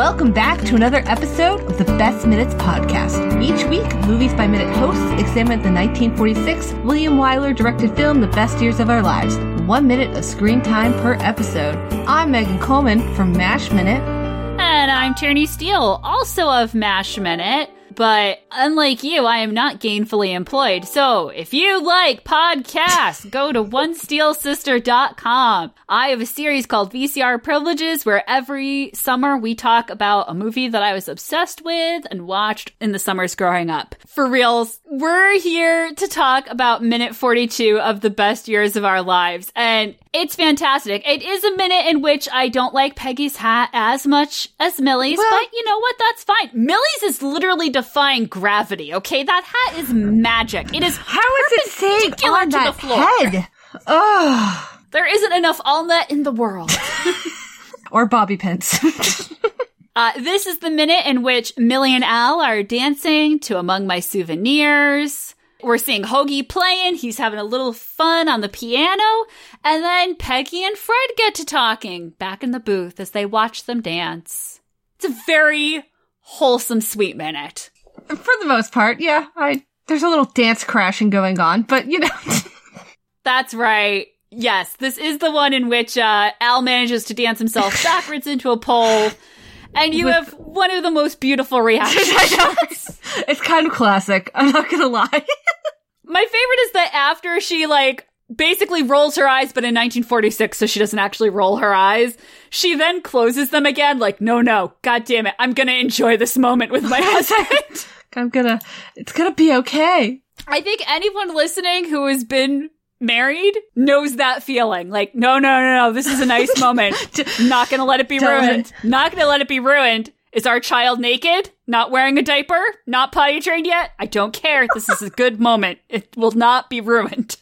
Welcome back to another episode of the Best Minutes Podcast. Each week, Movies by Minute hosts examine the 1946 William Wyler directed film The Best Years of Our Lives. One minute of screen time per episode. I'm Megan Coleman from MASH Minute. And I'm Tierney Steele, also of MASH Minute. But unlike you, I am not gainfully employed. So if you like podcasts, go to onesteelsister.com. I have a series called VCR Privileges where every summer we talk about a movie that I was obsessed with and watched in the summers growing up. For reals, we're here to talk about minute 42 of the best years of our lives. And it's fantastic. It is a minute in which I don't like Peggy's hat as much as Millie's, Well- but you know what? That's fine. Millie's is literally defying gravity, okay? That hat is magic. It is How is it staying on to that the floor. head? Ugh. There isn't enough Aqua Net in the world. Or bobby pins. Uh, this is the minute in which Millie and Al are dancing to Among My Souvenirs. We're seeing Hoagy playing. He's having a little fun on the piano. And then Peggy and Fred get to talking back in the booth as they watch them dance. It's a very wholesome, sweet minute. For the most part, yeah. I there's a little dance crashing going on, but you know. That's right. Yes, this is the one in which uh, Al manages to dance himself backwards into a pole. And you With- have one of the most beautiful reactions. it's kind of classic. I'm not gonna lie. My favorite is that after she like basically rolls her eyes, but in 1946, so she doesn't actually roll her eyes, she then closes them again, like, no, no, god damn it, I'm gonna enjoy this moment with my husband. I'm gonna. It's gonna be okay. I think anyone listening who has been married knows that feeling. Like, no, no, no, no, this is a nice moment. Not gonna let it be Don't ruined. Not gonna let it be ruined. Is our child naked? Not wearing a diaper? Not potty trained yet? I don't care. This is a good moment. It will not be ruined.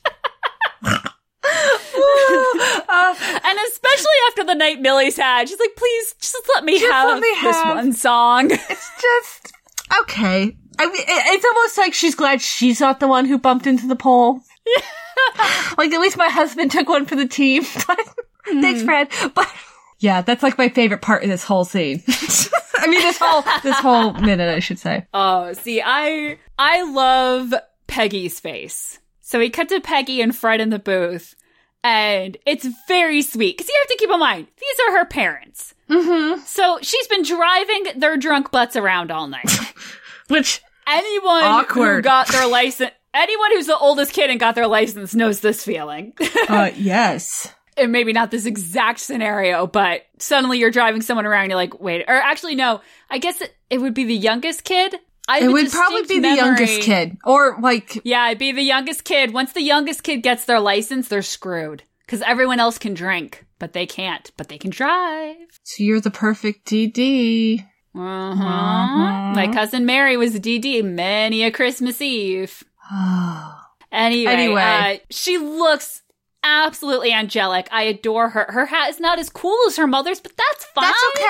Uh, And especially after the night Millie's had, she's like, please, just let me Just have let me this have- one song. it's just okay. I mean, it's almost like she's glad she's not the one who bumped into the pole. like at least my husband took one for the team. Thanks, Fred. But yeah, that's like my favorite part of this whole scene. I mean, this whole this whole minute, I should say. oh, see, I, I love Peggy's face. So we cut to Peggy and Fred in the booth and it's very sweet. Cause you have to keep in mind, these are her parents. Mm-hmm. So she's been driving their drunk butts around all night. Which Anyone who got their license, anyone who's the oldest kid and got their license knows this feeling. uh, yes. And maybe not this exact scenario, but suddenly you're driving someone around, you're like, wait, or actually, no, I guess it, it would be the youngest kid. I It would probably be the youngest kid, or like Yeah, it'd be the youngest kid. Once the youngest kid gets their license, they're screwed. Because everyone else can drink, but they can't. But they can drive. so you're the perfect DD. Uh-huh. Mhm. My cousin Mary was a DD many a Christmas Eve. Anyway, Anyway. Uh, she looks absolutely angelic. I adore her. Her hat is not as cool as her mother's, but that's fine. That's okay.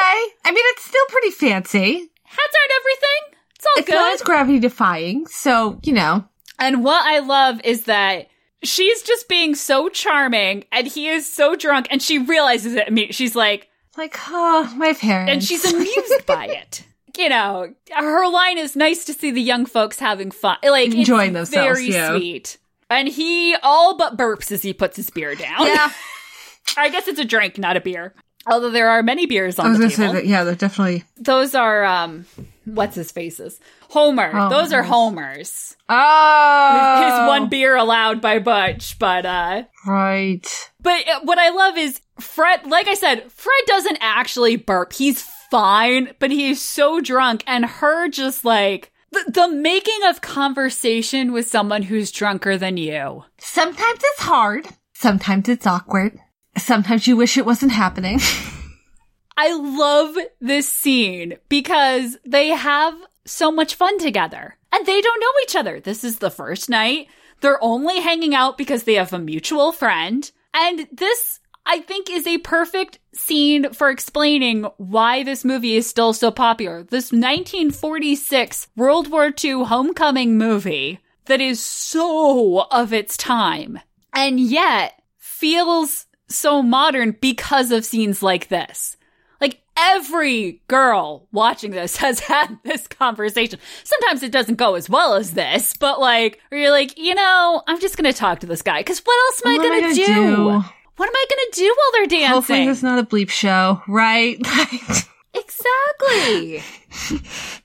I mean, it's still pretty fancy. Hats aren't everything. It's all It's good. not as gravity defying, so you know. and what I love is that she's just being so charming, and he is so drunk, and she realizes it. I mean, she's like, Like, oh, my parents. and she's amused by it. You know, her line is nice to see the young folks having fun, like Enjoying themselves, Very yeah. sweet. And he all but burps as he puts his beer down. yeah. I guess it's a drink, not a beer. Although there are many beers I on was the gonna say table. that. Yeah, they're definitely. Those are um, what's his faces? Homer. Oh, Those are. Homer's. Oh, His one beer allowed by Butch, but uh, Right. But uh, what I love is Fred, like I said, Fred doesn't actually burp. He's fine, but he's so drunk and her just like the, the making of conversation with someone who's drunker than you. Sometimes it's hard. Sometimes it's awkward. Sometimes you wish it wasn't happening. I love this scene because they have so much fun together and they don't know each other. This is the first night. They're only hanging out because they have a mutual friend. And this, I think, is a perfect scene for explaining why this movie is still so popular. This 1946 World War II homecoming movie that is so of its time and yet feels so modern because of scenes like this. Like every girl watching this has had this conversation. Sometimes it doesn't go as well as this, but like, where you're like, you know, I'm just gonna talk to this guy because what else am I What I gonna, gonna do? do? What am I gonna do while they're dancing? Hopefully, it's not a bleep show, right? Exactly.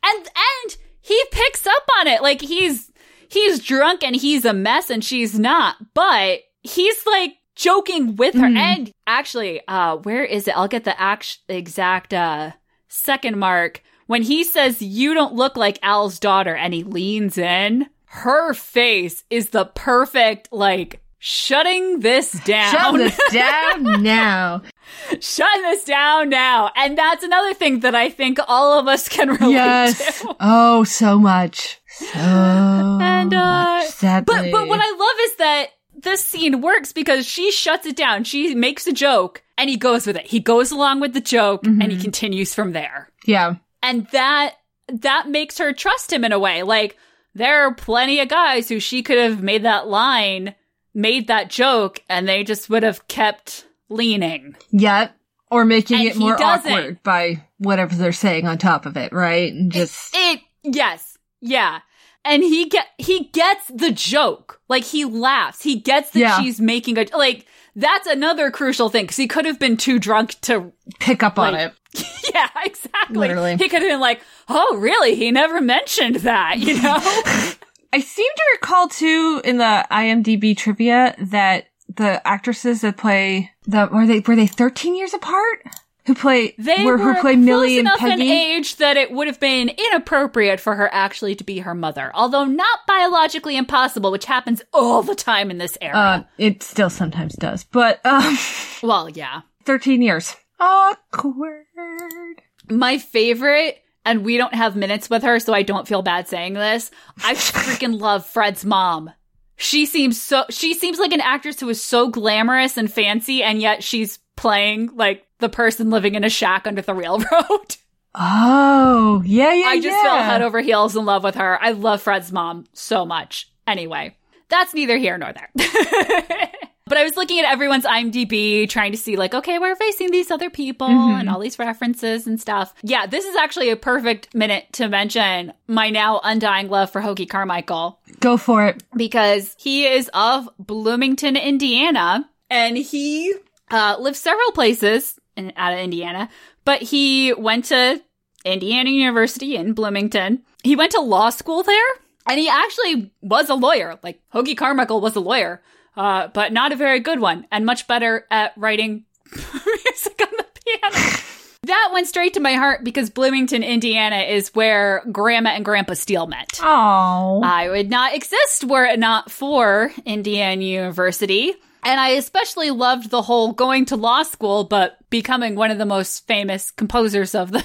and and he picks up on it. Like he's he's drunk and he's a mess and she's not. But he's like joking with her. Mhm. And actually, uh where is it? I'll get the act- exact uh second mark. When he says you don't look like Al's daughter and he leans in, her face is the perfect like shutting this down. Shut this down now. shutting this down now. And that's another thing that I think all of us can relate Yes. to. Oh, so much. So And, uh, much. Sadly. But but what I love is that this scene works because she shuts it down. She makes a joke and he goes with it. He goes along with the joke and he Mhm. continues from there. yeah. And that that makes her trust him in a way. Like there are plenty of guys who she could have made that line, made that joke, and they just would have kept leaning. Yet. Or making And it more doesn't. awkward by whatever they're saying on top of it, right? And just It yes, yeah. And he get he gets the joke. Like he laughs. He gets that Yeah. she's making a like that's another crucial thing because he could have been too drunk to pick up on it. yeah exactly Literally. he could have been like oh really he never mentioned that you know I seem to recall too in the IMDb trivia that the actresses that play the were they were they 13 years apart? Who play they were, were who play close Millie and enough in age that it would have been inappropriate for her actually to be her mother although not biologically impossible which happens all the time in this era Uh, it still sometimes does, but um, well yeah 13 years. Awkward. My favorite, and we don't have minutes with her, so I don't feel bad saying this. I freaking love Fred's mom. She seems so, she seems like an actress who is so glamorous and fancy, and yet she's playing like the person living in a shack under the railroad. Oh, yeah, yeah, I just yeah. fell head over heels in love with her. I love Fred's mom so much. Anyway, that's neither here nor there. but I was looking at everyone's IMDb, trying to see, like, okay, we're facing these other people Mhm. and all these references and stuff. Yeah, this is actually a perfect minute to mention my now undying love for Hoagy Carmichael Go for it. because he is of Bloomington, Indiana, and he uh, lives several places in, out of Indiana, but he went to Indiana University in Bloomington. He went to law school there, and he actually was a lawyer. Like Hoagy Carmichael was a lawyer, uh, but not a very good one, and much better at writing music on the piano. That went straight to my heart because Bloomington, Indiana is where Grandma and Grandpa Steele met. Oh, I would not exist were it not for Indiana University. And I especially loved the whole going to law school, but becoming one of the most famous composers of the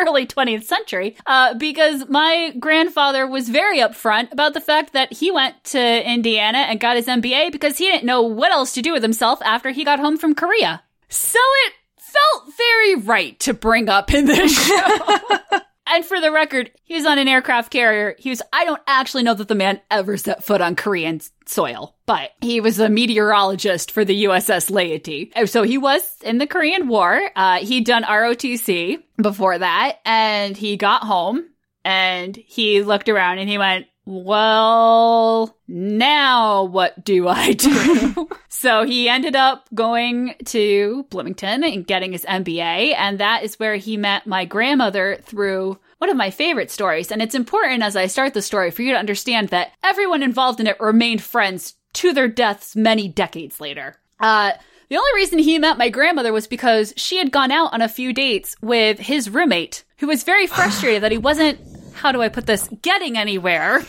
early 20th century, uh, because my grandfather was very upfront about the fact that he went to Indiana and got his MBA because he didn't know what else to do with himself after he got home from Korea. So it felt very right to bring up in this show. And for the record, he was on an aircraft carrier. He was, I don't actually know that the man ever set foot on Korean soil, but he was a meteorologist for the USS Leyte. So he was in the Korean War. Uh, he'd done ROTC before that, and he got home and he looked around and he went, well, now what do I do? so he ended up going to Bloomington and getting his MBA. And that is where he met my grandmother through one of my favorite stories. And it's important as I start the story for you to understand that everyone involved in it remained friends to their deaths many decades later. Uh, the only reason he met my grandmother was because she had gone out on a few dates with his roommate, who was very frustrated that he wasn't, how do I put this, getting anywhere.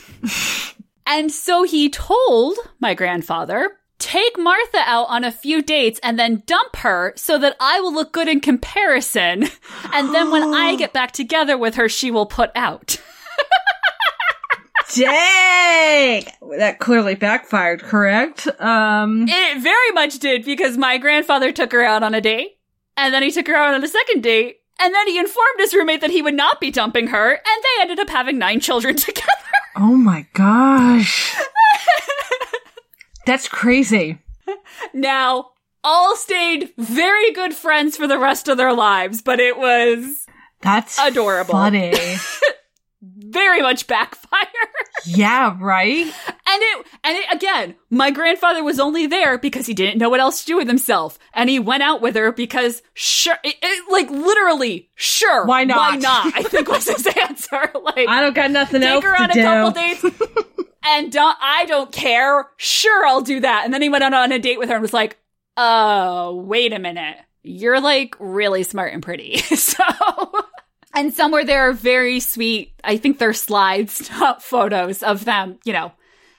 and so he told my grandfather, take Martha out on a few dates and then dump her so that I will look good in comparison. And then when I get back together with her, she will put out. dang! That clearly backfired. Correct. Um. It very much did because my grandfather took her out on a date, and then he took her out on a second date, and then he informed his roommate that he would not be dumping her, and they ended up having nine children together. Oh my gosh. That's crazy. now, all stayed very good friends for the rest of their lives, but it was That's Adorable. Funny. very much backfire. yeah, right? And it, and it, again, my grandfather was only there because he didn't know what else to do with himself. And he went out with her because sure, it, it, like literally, sure. Why not? Why not? I think was his answer. Like, I don't got nothing else. take else her on a do. couple dates. and don't, I don't care. Sure, I'll do that. And then he went on, on a date with her and was like, uh, wait a minute. You're like really smart and pretty. so, and somewhere there are very sweet, I think they're slides, not photos of them, you know,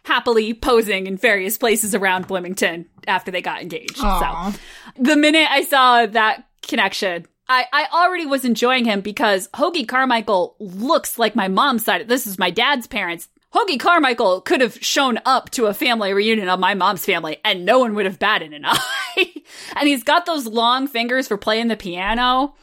happily posing in various places around Bloomington after they got engaged. Aw. So, the minute I saw that connection, I, I already was enjoying him because Hoagy Carmichael looks like my mom's side. This is my dad's parents. Hoagy Carmichael could have shown up to a family reunion of my mom's family and no one would have batted an eye. and he's got those long fingers for playing the piano.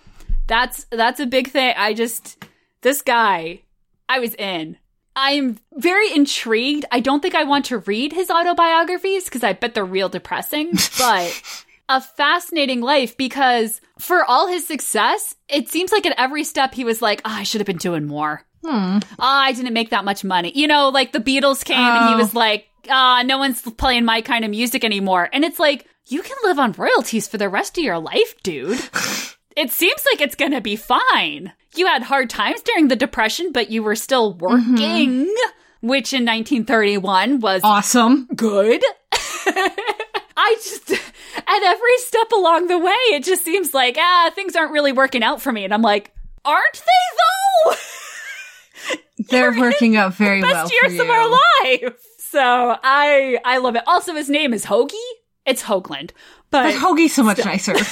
That's that's a big thing. I just this guy, I was in. I'm very intrigued. I don't think I want to read his autobiographies because I bet they're real depressing, but a fascinating life because for all his success, it seems like at every step he was like, oh, I should have been doing more. Hmm. Oh, I didn't make that much money. You know, like the Beatles came and he Oh. was like, ah, no one's playing my kind of music anymore. And it's like, you can live on royalties for the rest of your life, dude. it seems like it's gonna be fine. You had hard times during the Depression, but you were still working, which in 1931 was Awesome. good. I just, at every step along the way, it just seems like, ah, things aren't really working out for me. And I'm like, aren't they though? They're working out very well. Best years of our life. So I, I love it. Also, his name is Hoagy. It's Hoagland, But but Hoagy's so much nicer.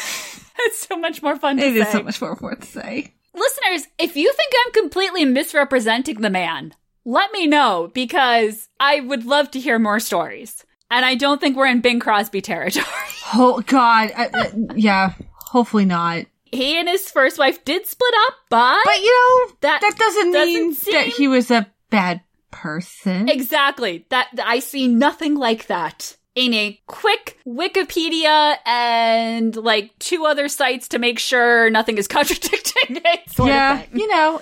it's so much more fun to It say. is so much more worth to say. Listeners, if you think I'm completely misrepresenting the man, let me know because I would love to hear more stories. And I don't think we're in Bing Crosby territory. Oh God, I, uh, yeah. Hopefully not. he and his first wife did split up, but, But you know that that doesn't, doesn't mean seem- that he was a bad person. exactly that I see nothing like that in a quick Wikipedia and like two other sites to make sure nothing is contradicting it. Sort yeah, of thing. you know.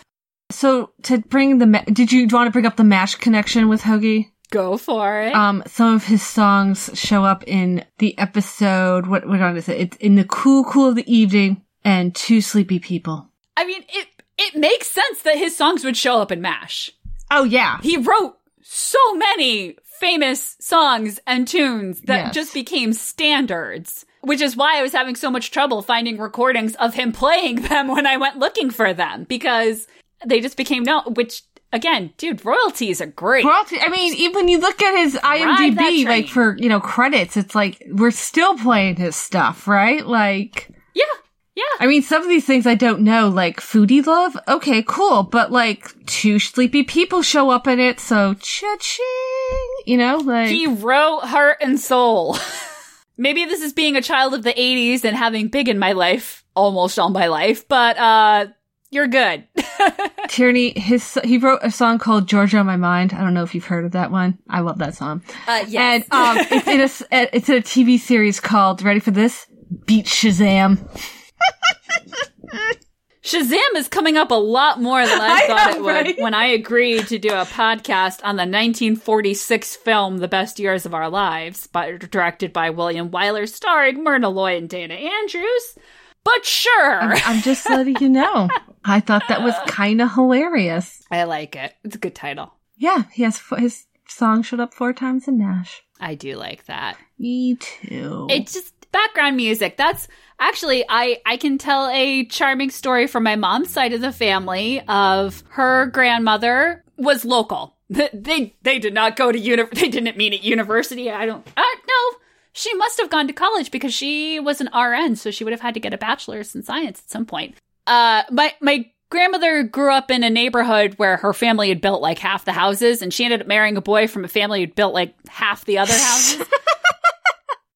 So to bring the, ma- did you, do you want to bring up the Mash connection with Hoagy? Go for it. Um, some of his songs show up in the episode. What what on is it? It's in the cool, cool of the evening and two sleepy people. I mean, it it makes sense that his songs would show up in Mash. Oh yeah, He wrote so many famous songs and tunes that Yes. just became standards. Which is why I was having so much trouble finding recordings of him playing them when I went looking for them because they just became no. Which again, dude, royalties are great. Royalty. I mean, even when you look at his IMDb, like for you know credits, it's like we're still playing his stuff, right? Like, yeah, yeah. I mean, some of these things I don't know, like Foodie Love. Okay, cool, but like two sleepy people show up in it, so cha-ching, you know, like He wrote Heart and Soul. Maybe this is being a child of the 80s and having big in my life, almost all my life, but uh you're good. Tierney. His he wrote a song called "Georgia on My Mind." I don't know if you've heard of that one. I love that song. Uh And um, it's in a it's in a TV series called Ready for this? Beat Shazam. Shazam is coming up a lot more than I, I thought know, it would right? when I agreed to do a podcast on the 1946 film The Best Years of Our Lives, by, directed by William Wyler, starring Myrna Loy and Dana Andrews. But sure. I'm just letting you know. I thought that was kind of hilarious. I like it. It's a good title. Yeah, he has his song showed up four times in MASH. I do like that. Me too. It just background music. That's actually I I can tell a charming story from my mom's side of the family of her grandmother was local. They they, did not go to uni- they didn't meet at university. I don't uh, no. She must have gone to college because she was an RN, so she would have had to get a bachelor's in science at some point. Uh my my grandmother grew up in a neighborhood where her family had built like half the houses and she ended up marrying a boy from a family who'd built like half the other houses.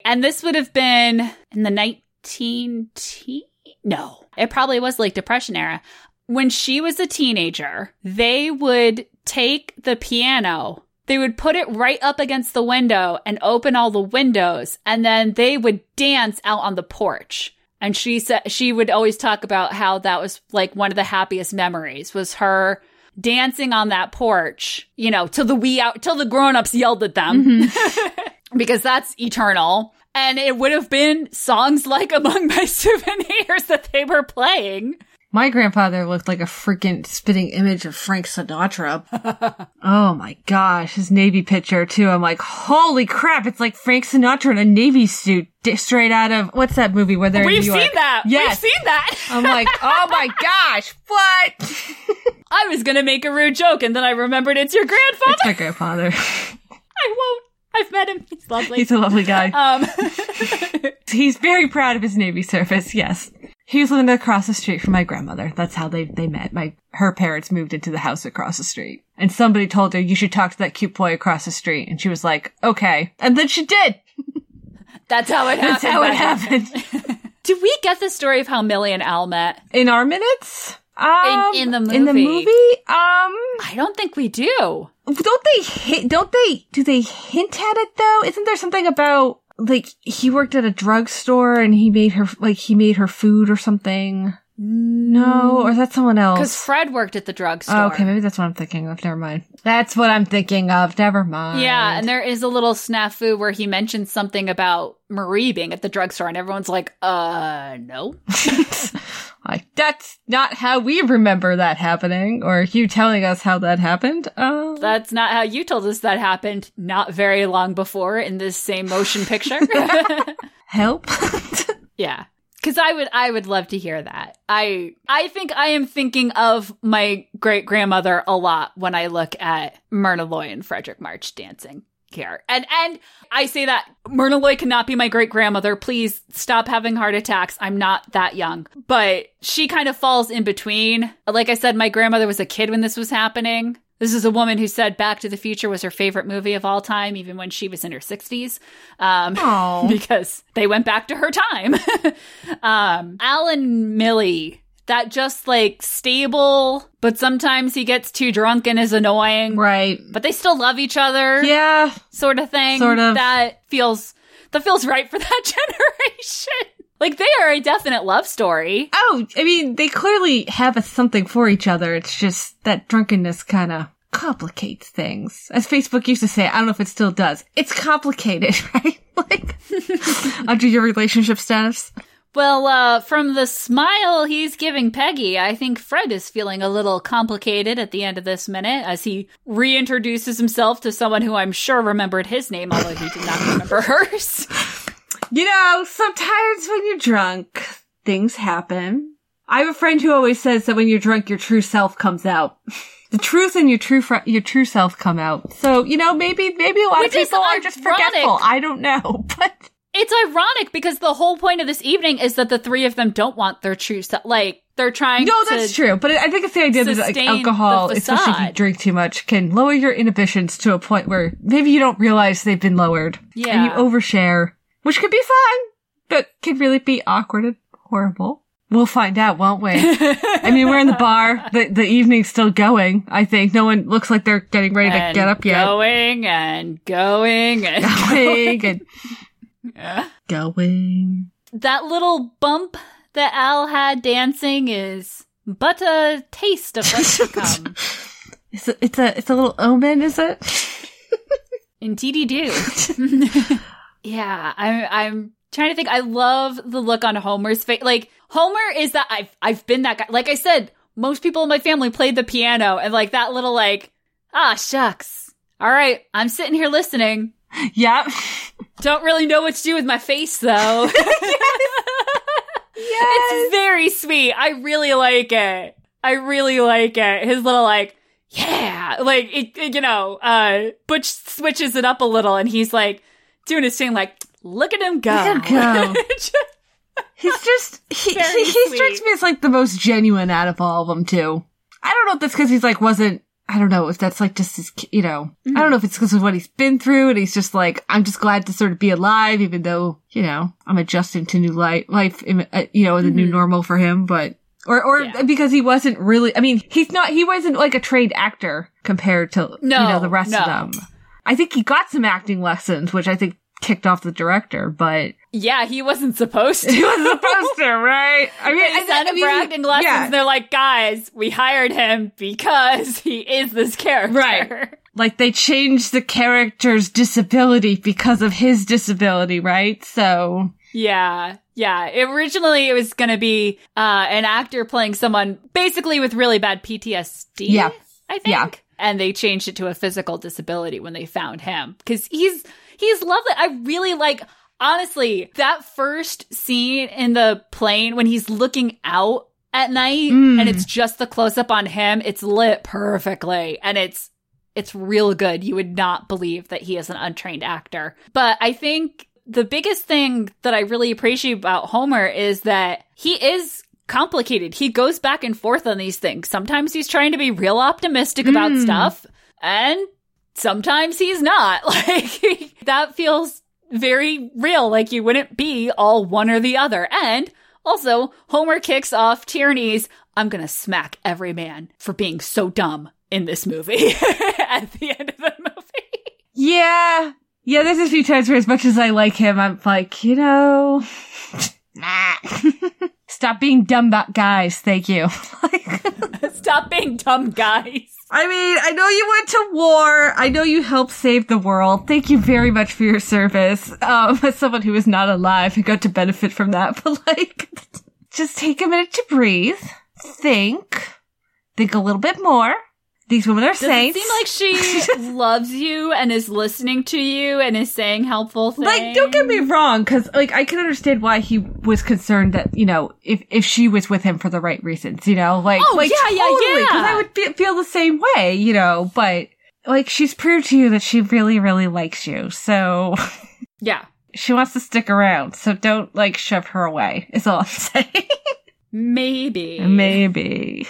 And this would have been in the 19 teen? No, it probably was like depression era. When she was a teenager, they would take the piano they would put it right up against the window and open all the windows, and then they would dance out on the porch. And she said she would always talk about how that was like one of the happiest memories was her dancing on that porch, you know, till the wee out till the grown-ups yelled at them. Mm-hmm. because that's eternal. And it would have been songs like Among My Souvenirs that they were playing. My grandfather looked like a freaking spitting image of Frank Sinatra. oh my gosh, his Navy picture too. I'm like, holy crap, it's like Frank Sinatra in a Navy suit, straight out of, what's that movie where they're in We've seen that. Yes. We've seen that. I'm like, oh my gosh, what? I was gonna make a rude joke and then I remembered it's your grandfather. It's my grandfather. I won't. I've met him. He's lovely. He's a lovely guy. um, He's very proud of his Navy service, yes. He was living across the street from my grandmother. That's how they, they met. My, her parents moved into the house across the street. And somebody told her, you should talk to that cute boy across the street. And she was like, okay. And then she did. that's how it happened. That's how it happened. Did we get the story of how Millie and Al met? In our minutes? Um, in the In the movie. movie? Um, I don't think we do. don't they hit, don't they, do they hint at it though? Isn't there something about, like, he worked at a drugstore and he made her, like, he made her food or something? No, or is that someone else? Because Fred worked at the drugstore. Oh, okay, maybe that's what I'm thinking of. Never mind. That's what I'm thinking of. Never mind. Yeah, and there is a little snafu where he mentions something about Marie being at the drugstore, and everyone's like, uh, no. like that's not how we remember that happening, or you telling us how that happened. Uh, That's not how you told us that happened not very long before in this same motion picture. help. yeah. Cause I would, I would love to hear that. I, I think I am thinking of my great grandmother a lot when I look at Myrna Loy and Fredric March dancing here. And, and I say that Myrna Loy cannot be my great grandmother. Please stop having heart attacks. I'm not that young, but she kind of falls in between. Like I said, my grandmother was a kid when this was happening. This is a woman who said Back to the Future was her favorite movie of all time, even when she was in her 60s. Um, because they went back to her time. um, Al and Millie, that just like stable, but sometimes he gets too drunk and is annoying. right. But they still love each other, Yeah. sort of thing. Sort of. That feels that feels right for that generation. Like they are a definite love story. Oh, I mean, they clearly have a something for each other. It's just that drunkenness kind of complicates things. As Facebook used to say, I don't know if it still does. It's complicated, right? like, under your relationship status. Well, uh, from the smile he's giving Peggy, I think Fred is feeling a little complicated at the end of this minute as he reintroduces himself to someone who I'm sure remembered his name, although he did not remember hers. You know, sometimes when you're drunk, things happen. I have a friend who always says that when you're drunk, your true self comes out. The truth and your true fr- your true self come out. So you know, maybe maybe a lot Which of people are just forgetful. I don't know, but It's ironic because the whole point of this evening is that the three of them don't want their true self. Like, they're trying to no, that's true. But I think it's the idea that like, alcohol, especially if you drink too much, can lower your inhibitions to a point where maybe you don't realize they've been lowered, Yeah, and you overshare, which could be fun, but can really be awkward and horrible. We'll find out, won't we? I mean, we're in the bar. The the evening's still going. I think no one looks like they're getting ready to get up yet. Going and going and Going and going. that little bump that Al had dancing is but a taste of what's to come. It's a, it's a it's a little omen, is it? Indeedy do. yeah, I'm I'm trying to think. I love the look on Homer's face. Like Homer is that I've I've been that guy. Like I said, most people in my family played the piano and like that little like ah shucks. All right, I'm sitting here listening. Yep. Don't really know what to do with my face though. Yes. It's very sweet. I really like it. I really like it. His little like, yeah, like it, it- you know, uh, Butch switches it up a little, and he's like doing his thing, like, look at him go. Look at him go. He's just he he, he strikes me as like the most genuine out of all of them too. I don't know if that's because he's like wasn't. I don't know if that's like just his, you know. I don't know if it's because of what he's been through, and he's just like, I'm just glad to sort of be alive, even though you know I'm adjusting to new life, life, uh, you know, the new normal for him. But or or Yeah. because he wasn't really. I mean, he's not. He wasn't like a trained actor compared to No, you know the rest no. of them. I think he got some acting lessons, which I think kicked off the director, but Yeah, he wasn't supposed to. he wasn't supposed to, right? I mean, They I, sent I him acting lessons. yeah. They're like, guys, we hired him because he is this character. Right. Like they changed the character's disability because of his disability, right? So Yeah. Yeah. Originally, it was going to be uh, an actor playing someone basically with really bad PTSD. Yeah. I think. Yeah. And they changed it to a physical disability when they found him because he's he's lovely. I really like. Honestly, that first scene in the plane when he's looking out at night Mm. and it's just the close up on him, it's lit perfectly and it's it's real good. You would not believe that he is an untrained actor. But I think the biggest thing that I really appreciate about Homer is that he is complicated. He goes back and forth on these things. Sometimes he's trying to be real optimistic about Mm. stuff, and sometimes he's not. Like, that feels very real. Like, you wouldn't be all one or the other. And also, Homer kicks off Tierney's I'm gonna smack every man for being so dumb in this movie at the end of the movie. yeah, yeah. There's a few times where, as much as I like him, I'm like, you know, nah. Stop being dumb guys. Thank you. Stop being dumb, guys. I mean, I know you went to war. I know you helped save the world. Thank you very much for your service. Um, as someone who is not alive and got to benefit from that, but like, just take a minute to breathe, think, think a little bit more. These women are Does it saints. seem like she loves you and is listening to you and is saying helpful things? Like, don't get me wrong, because like I can understand why he was concerned that you know if if she was with him for the right reasons, you know, like Oh, like yeah, yeah, totally, 'cause yeah. I would fe- feel the same way, you know, but like she's proved to you that she really really likes you, so Yeah. she wants to stick around. So don't like shove her away. Is all I'm saying. Maybe. Maybe.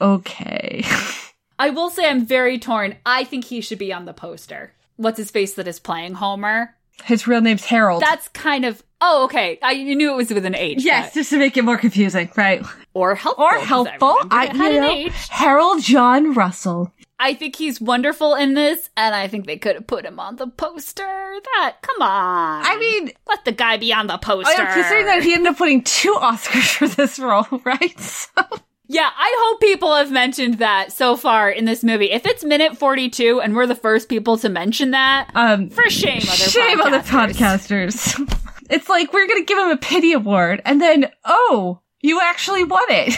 Okay. I will say I'm very torn. I think he should be on the poster. What's his face that is playing Homer? His real name's Harold. That's kind of. Oh, okay. I you knew it was with an H. yes, but- just to make it more confusing, right? Or helpful. Or helpful. I, it had an know, H. Harold John Russell. I think he's wonderful in this, and I think they could have put him on the poster. That, come on. I mean, let the guy be on the oh, poster. I am considering that he ended up winning two Oscars for this role, right? So, Yeah, I hope people have mentioned that so far in this movie. If it's minute 42 and we're the first people to mention that, um, for shame, other shame podcasters. on the podcasters. it's like we're gonna give him a pity award, and then oh, you actually won it.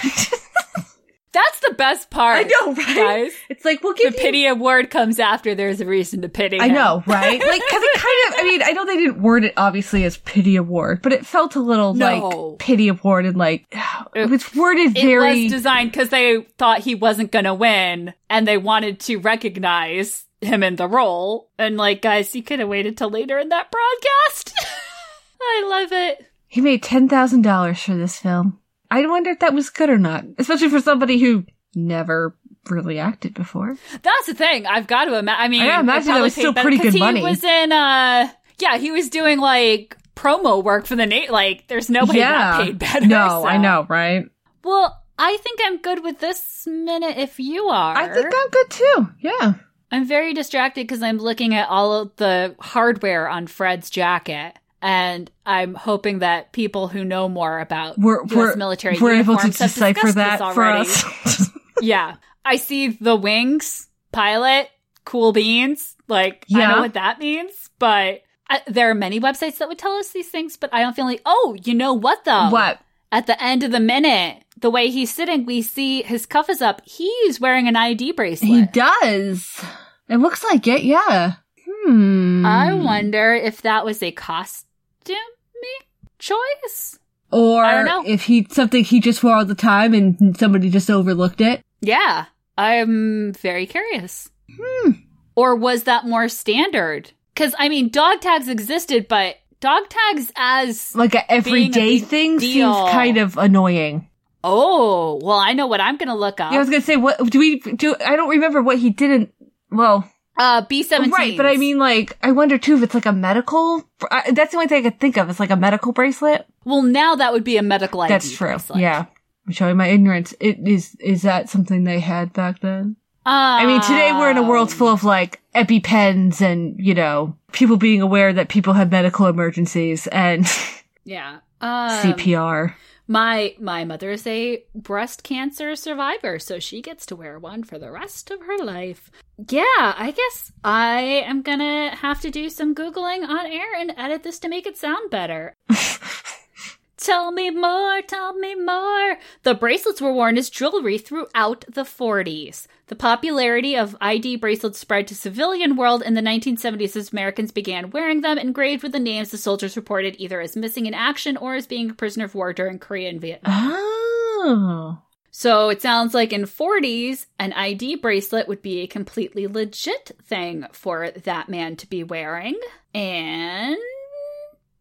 That's the best part. I know, right? Guys, It's like we'll the give you. The pity award comes after there's a reason to pity. Him. I know, right? Like, cause it kind of, I mean, I know they didn't word it obviously as pity award, but it felt a little No. like pity award and like, it was worded It very, was designed because they thought he wasn't going to win and they wanted to recognize him in the role. And like, guys, you could have waited till later in that broadcast. I love it. he made $10,000 for this film. I wonder if that was good or not, especially for somebody who never really acted before. That's the thing. I've got to imagine. I mean, I imagine that was still pretty good money. He was in, uh, yeah, he was doing like promo work for the Nate. Like, there's nobody way that paid better. No, so- I know, right? Well, I think I'm good with this minute if you are. I think I'm good too. Yeah. I'm very distracted because I'm looking at all of the hardware on Fred's jacket. And I'm hoping that people who know more about We're, US we're, military we're able to decipher that for us. yeah. I see the wings, pilot, cool beans. Like, I know what that means, but I, there are many websites that would tell us these things, but I don't feel like, oh, you know what though? what? At the end of the minute, the way he's sitting, we see his cuff is up. He's wearing an ID bracelet. He does. It looks like it, yeah. Hmm. I wonder if that was a costume choice. Or I don't know. if he something he just wore all the time and somebody just overlooked it. Yeah, I'm very curious. Hmm. Or was that more standard? Because I mean, dog tags existed, but dog tags as Like a everyday thing deal. seems kind of annoying. oh, well, I know what I'm gonna look up. Yeah, I was gonna say, what do we do? I don't remember what he didn't. Well, uh, B seventeen. right, but I mean, like, I wonder too if it's like a medical. I, that's the only thing I could think of. It's like a medical bracelet. well, now that would be a medical ID. that's true. bracelet. Yeah, I'm showing my ignorance. It is. Is that something they had back then? I mean, today we're in a world full of like EpiPens and, you know, people being aware that people have medical emergencies and Yeah. Um, CPR. My my mother is a breast cancer survivor, so she gets to wear one for the rest of her life. Yeah, I guess I am gonna have to do some googling on air and edit this to make it sound better. Tell me more, tell me more. The bracelets were worn as jewelry throughout the 40s. The popularity of ID bracelets spread to civilian world in the 1970s as Americans began wearing them engraved with the names the soldiers reported either as missing in action or as being a prisoner of war during Korea and Vietnam. Oh. So it sounds like in 40s, an ID bracelet would be a completely legit thing for that man to be wearing. And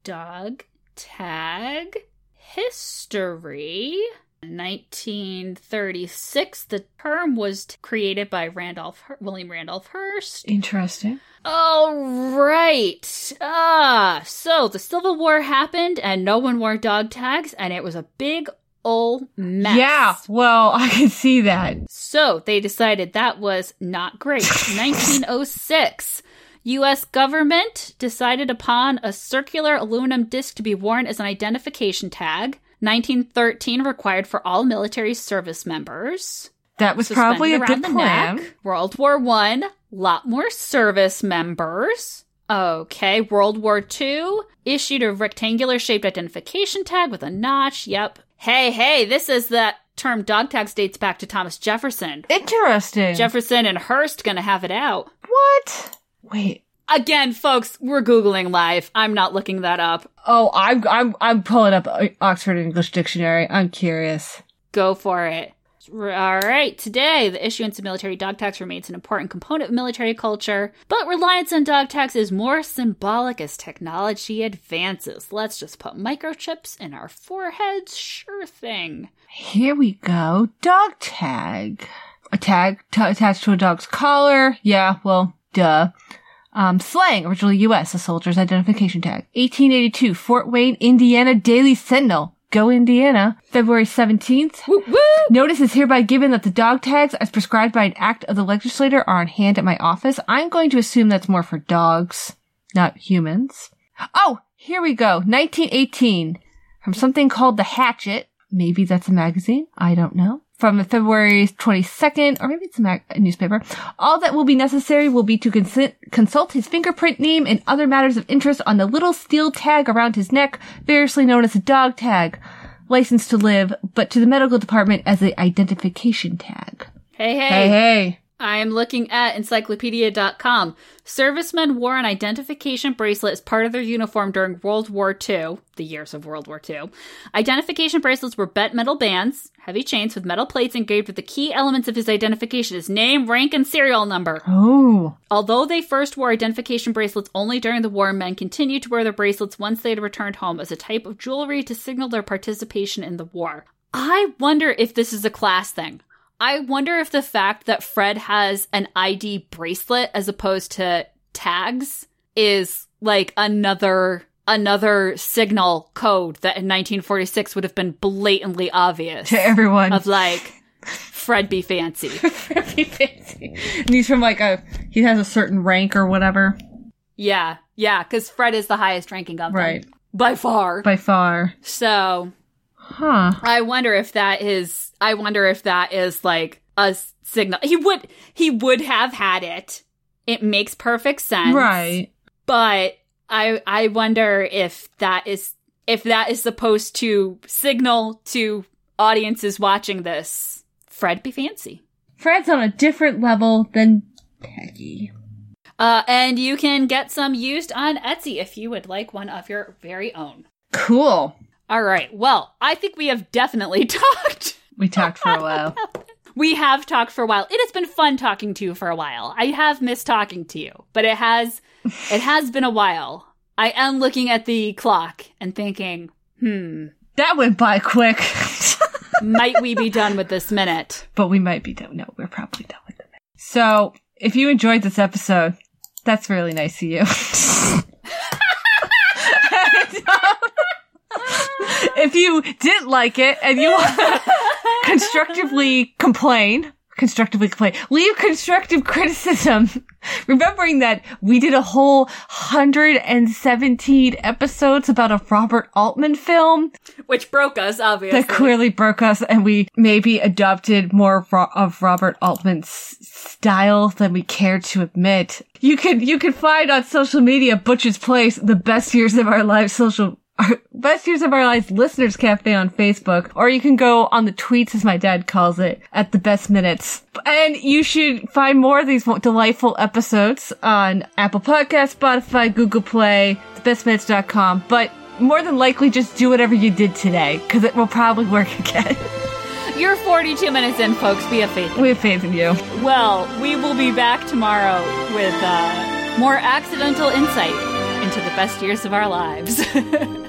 dog tag history. 1936, the term was t- created by Randolph Hur- William Randolph Hearst. Interesting. All right. Ah, so the Civil War happened and no one wore dog tags and it was a big old mess. Yeah, well, I can see that. So they decided that was not great. 1906. U.S. government decided upon a circular aluminum disc to be worn as an identification tag. 1913 required for all military service members. That was probably a good the plan. neck. World War One, lot more service members. Okay, World War Two issued a rectangular shaped identification tag with a notch. Yep. Hey, hey, this is that term dog tags dates back to Thomas Jefferson. Interesting. Jefferson and Hearst gonna have it out. what? Wait. Again, folks, we're Googling live. I'm not looking that up. Oh, I'm I'm I'm pulling up uh, Oxford English Dictionary. I'm curious. Go for it. All right, today the issuance of military dog tags remains an important component of military culture, but reliance on dog tags is more symbolic as technology advances. Let's just put microchips in our foreheads. Sure thing. Here we go. Dog tag. A tag t- attached to a dog's collar. Yeah, well, duh. Um, slang, originally U.S., a soldier's identification tag. 1882, Fort Wayne, Indiana Daily Sentinel. Go Indiana. February 17th. Woo woo! Notice is hereby given that the dog tags, as prescribed by an act of the legislator, are on hand at my office. I'm going to assume that's more for dogs, not humans. Oh, here we go. 1918. From something called The Hatchet. Maybe that's a magazine. I don't know. From February 22nd, or maybe it's a, mag- a newspaper. All that will be necessary will be to consent- consult his fingerprint name and other matters of interest on the little steel tag around his neck, variously known as a dog tag. license to live, but to the medical department as the identification tag. Hey, hey. Hey, hey. I'm looking at encyclopedia.com. Servicemen wore an identification bracelet as part of their uniform during World War II, the years of World War II. Identification bracelets were bent metal bands, heavy chains with metal plates engraved with the key elements of his identification his name, rank, and serial number. Oh. Although they first wore identification bracelets only during the war, men continued to wear their bracelets once they had returned home as a type of jewelry to signal their participation in the war. I wonder if this is a class thing. I wonder if the fact that Fred has an ID bracelet as opposed to tags is like another another signal code that in 1946 would have been blatantly obvious To everyone. of like Fred be fancy. Very fancy. And he's from like a, he has a certain rank or whatever. Yeah, yeah, because Fred is the highest ranking of them. Right. By far. By far. so Huh. I wonder if that is I wonder if that is like a signal. He would he would have had it. It makes perfect sense. Right. But I I wonder if that is if that is supposed to signal to audiences watching this, Fred be fancy. Fred's on a different level than Peggy. Uh, and you can get some used on Etsy if you would like one of your very own. Cool. All right. Well, I think we have definitely talked. We talked for a while. We have talked for a while. It has been fun talking to you for a while. I have missed talking to you, but it has it has been a while. I am looking at the clock and thinking, hmm, that went by quick. might we be done with this minute? but we might be done. No, we're probably done with the minute. So, if you enjoyed this episode, that's really nice of you. if you didn't like it and you want to constructively complain, constructively complain. Leave constructive criticism. Remembering that we did a whole 117 episodes about a Robert Altman film Which broke us, obviously. that clearly broke us and we maybe adopted more of Robert Altman's style than we care to admit. You can, you can find on social media Butch's Place, the best years of our lives social our best years of our lives listeners cafe on Facebook, or you can go on the tweets as my dad calls it at the best minutes. And you should find more of these delightful episodes on Apple Podcasts, Spotify, Google Play, thebestminutes.com. But more than likely just do whatever you did today, because it will probably work again. You're 42 minutes in, folks. We have faith. we have faith in you. Well, we will be back tomorrow with uh, more accidental insight into the best years of our lives.